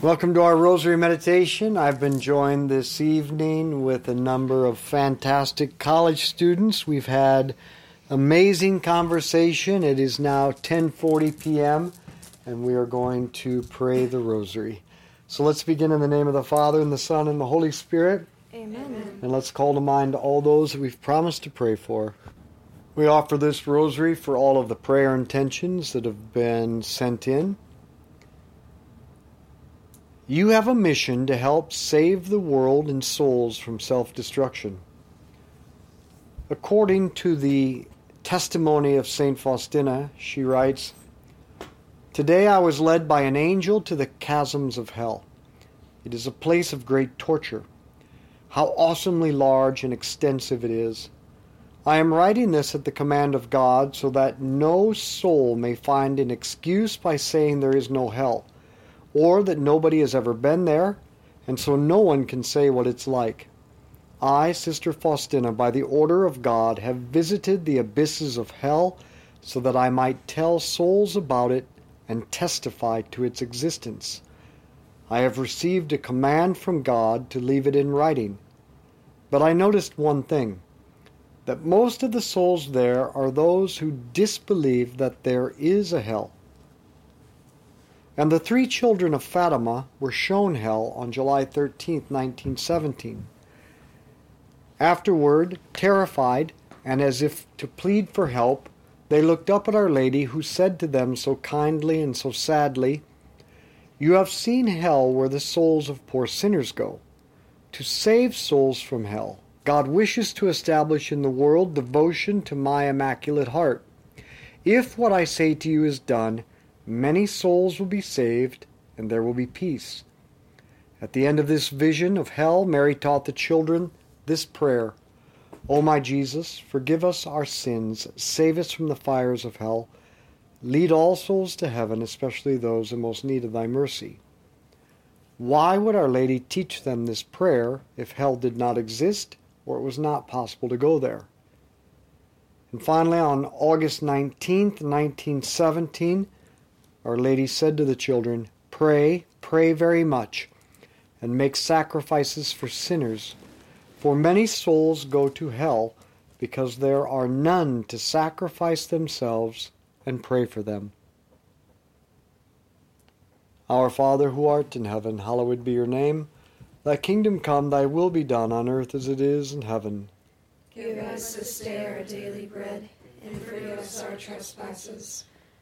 Welcome to our Rosary Meditation. I've been joined this evening with a number of fantastic college students. We've had amazing conversation. It is now 10:40 p.m. and we are going to pray the Rosary. So let's begin in the name of the Father and the Son and the Holy Spirit. Amen. And let's call to mind all those that we've promised to pray for. We offer this rosary for all of the prayer intentions that have been sent in. You have a mission to help save the world and souls from self destruction. According to the testimony of St. Faustina, she writes Today I was led by an angel to the chasms of hell. It is a place of great torture. How awesomely large and extensive it is. I am writing this at the command of God so that no soul may find an excuse by saying there is no hell, or that nobody has ever been there, and so no one can say what it's like. I, Sister Faustina, by the order of God, have visited the abysses of hell so that I might tell souls about it and testify to its existence. I have received a command from God to leave it in writing. But I noticed one thing that most of the souls there are those who disbelieve that there is a hell. And the three children of Fatima were shown hell on July 13, 1917. Afterward, terrified and as if to plead for help, they looked up at Our Lady, who said to them so kindly and so sadly, You have seen hell where the souls of poor sinners go. To save souls from hell, God wishes to establish in the world devotion to my Immaculate Heart. If what I say to you is done, many souls will be saved and there will be peace. At the end of this vision of hell, Mary taught the children this prayer O my Jesus, forgive us our sins, save us from the fires of hell, lead all souls to heaven, especially those in most need of thy mercy. Why would Our Lady teach them this prayer if hell did not exist or it was not possible to go there? And finally, on August 19th, 1917, Our Lady said to the children, Pray, pray very much, and make sacrifices for sinners, for many souls go to hell because there are none to sacrifice themselves and pray for them. Our Father who art in heaven, hallowed be your name. Thy kingdom come, thy will be done on earth as it is in heaven. Give us this day our daily bread, and forgive us our trespasses,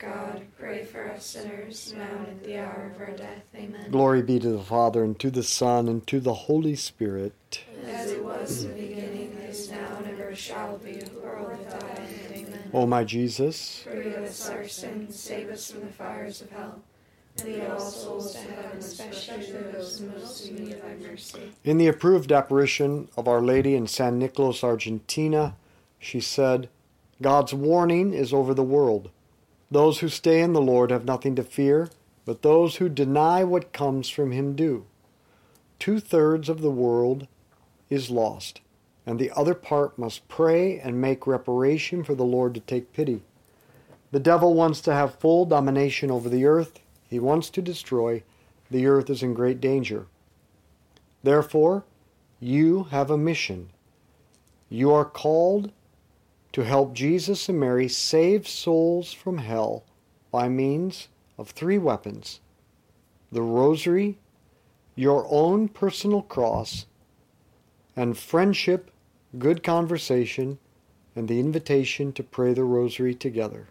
Holy Mary, Mother of God, pray for us sinners now and at the hour of our death. Amen. Glory be to the Father, and to the Son, and to the Holy Spirit. As it was in the beginning, is now, and ever shall be, world without end. Amen. O my Jesus, Forgive us our sins, save us from the fires of hell, and lead all souls to heaven, especially those most in need of thy mercy. in the approved apparition of Our Lady in San Nicolas, Argentina, she said, God's warning is over the world. Those who stay in the Lord have nothing to fear, but those who deny what comes from Him do. Two thirds of the world is lost, and the other part must pray and make reparation for the Lord to take pity. The devil wants to have full domination over the earth. He wants to destroy. The earth is in great danger. Therefore, you have a mission. You are called to help Jesus and Mary save souls from hell by means of three weapons the rosary, your own personal cross, and friendship, good conversation, and the invitation to pray the rosary together.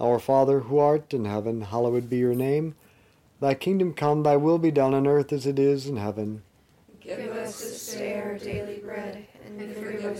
Our Father who art in heaven, hallowed be your name. Thy kingdom come, thy will be done on earth as it is in heaven.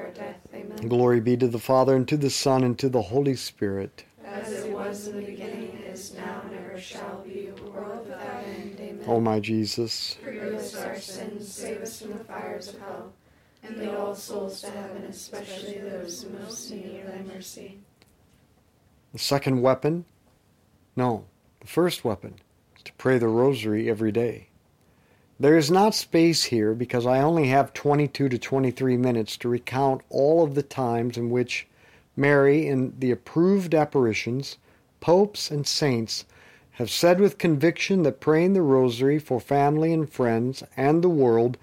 our death. Amen. Glory be to the Father, and to the Son, and to the Holy Spirit. As it was in the beginning, is now, and ever shall be, world without end. Amen. O my Jesus. Forgive us our sins, save us from the fires of hell, and lead all souls to heaven, especially those most in need of thy mercy. The second weapon? No, the first weapon is to pray the rosary every day. There is not space here because I only have 22 to 23 minutes to recount all of the times in which Mary, in the approved apparitions, popes, and saints, have said with conviction that praying the rosary for family and friends and the world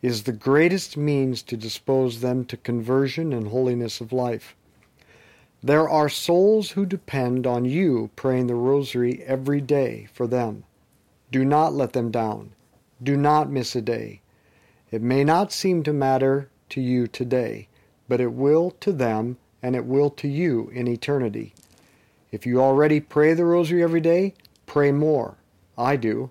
is the greatest means to dispose them to conversion and holiness of life. There are souls who depend on you praying the rosary every day for them. Do not let them down. Do not miss a day. It may not seem to matter to you today, but it will to them and it will to you in eternity. If you already pray the rosary every day, pray more. I do.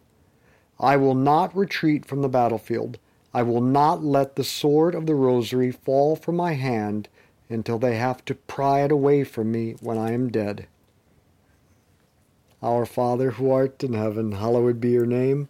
I will not retreat from the battlefield. I will not let the sword of the rosary fall from my hand until they have to pry it away from me when I am dead. Our Father who art in heaven, hallowed be your name.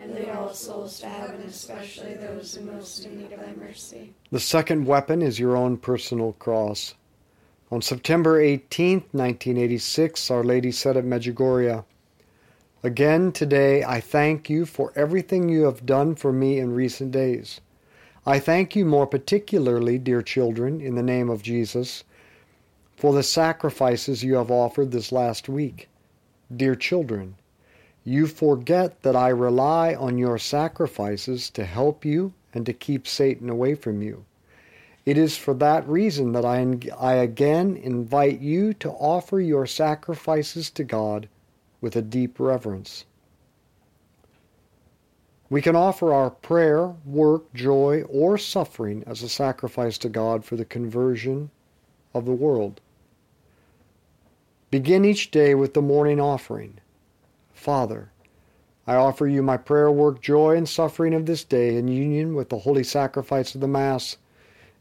and lead all souls to heaven, especially those in most in need of thy mercy. The second weapon is your own personal cross. On September 18, 1986, Our Lady said at Medjugorje, Again today I thank you for everything you have done for me in recent days. I thank you more particularly, dear children, in the name of Jesus, for the sacrifices you have offered this last week. Dear children, you forget that I rely on your sacrifices to help you and to keep Satan away from you. It is for that reason that I, I again invite you to offer your sacrifices to God with a deep reverence. We can offer our prayer, work, joy, or suffering as a sacrifice to God for the conversion of the world. Begin each day with the morning offering. Father, I offer you my prayer, work, joy, and suffering of this day in union with the holy sacrifice of the Mass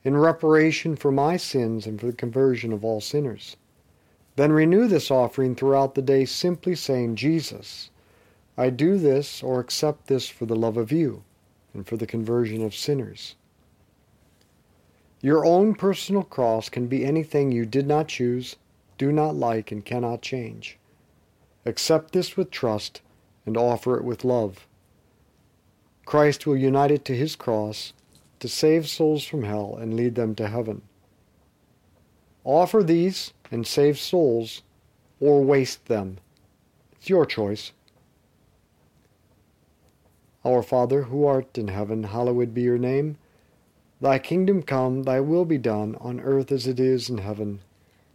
in reparation for my sins and for the conversion of all sinners. Then renew this offering throughout the day, simply saying, Jesus, I do this or accept this for the love of you and for the conversion of sinners. Your own personal cross can be anything you did not choose, do not like, and cannot change. Accept this with trust and offer it with love. Christ will unite it to his cross to save souls from hell and lead them to heaven. Offer these and save souls, or waste them. It's your choice. Our Father, who art in heaven, hallowed be your name. Thy kingdom come, thy will be done, on earth as it is in heaven.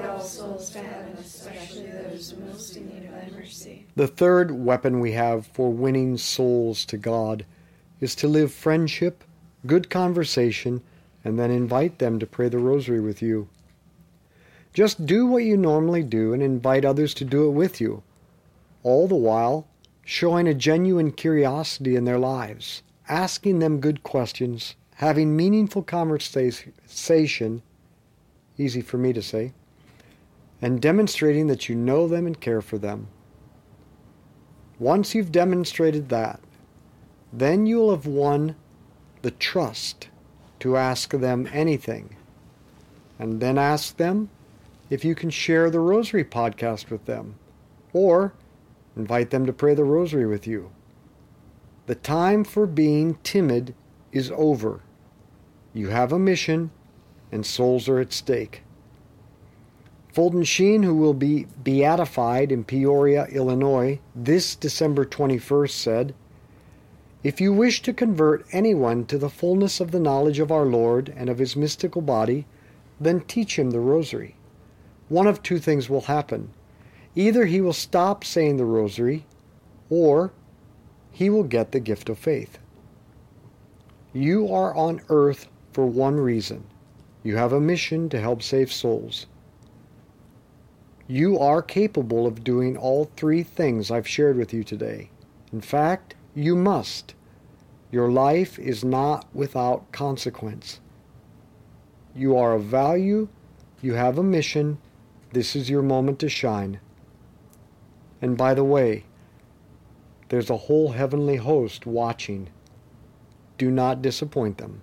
lead all souls to heaven, especially those most in need of thy mercy. the third weapon we have for winning souls to God is to live friendship, good conversation, and then invite them to pray the rosary with you. Just do what you normally do and invite others to do it with you, all the while showing a genuine curiosity in their lives, asking them good questions, having meaningful conversation, easy for me to say, and demonstrating that you know them and care for them. Once you've demonstrated that, then you'll have won the trust to ask them anything. And then ask them if you can share the Rosary podcast with them or invite them to pray the Rosary with you. The time for being timid is over. You have a mission and souls are at stake. Fulton Sheen, who will be beatified in Peoria, Illinois, this December 21st, said, If you wish to convert anyone to the fullness of the knowledge of our Lord and of his mystical body, then teach him the rosary. One of two things will happen. Either he will stop saying the rosary, or he will get the gift of faith. You are on earth for one reason. You have a mission to help save souls. You are capable of doing all three things I've shared with you today. In fact, you must. Your life is not without consequence. You are of value, you have a mission, this is your moment to shine. And by the way, there's a whole heavenly host watching. Do not disappoint them.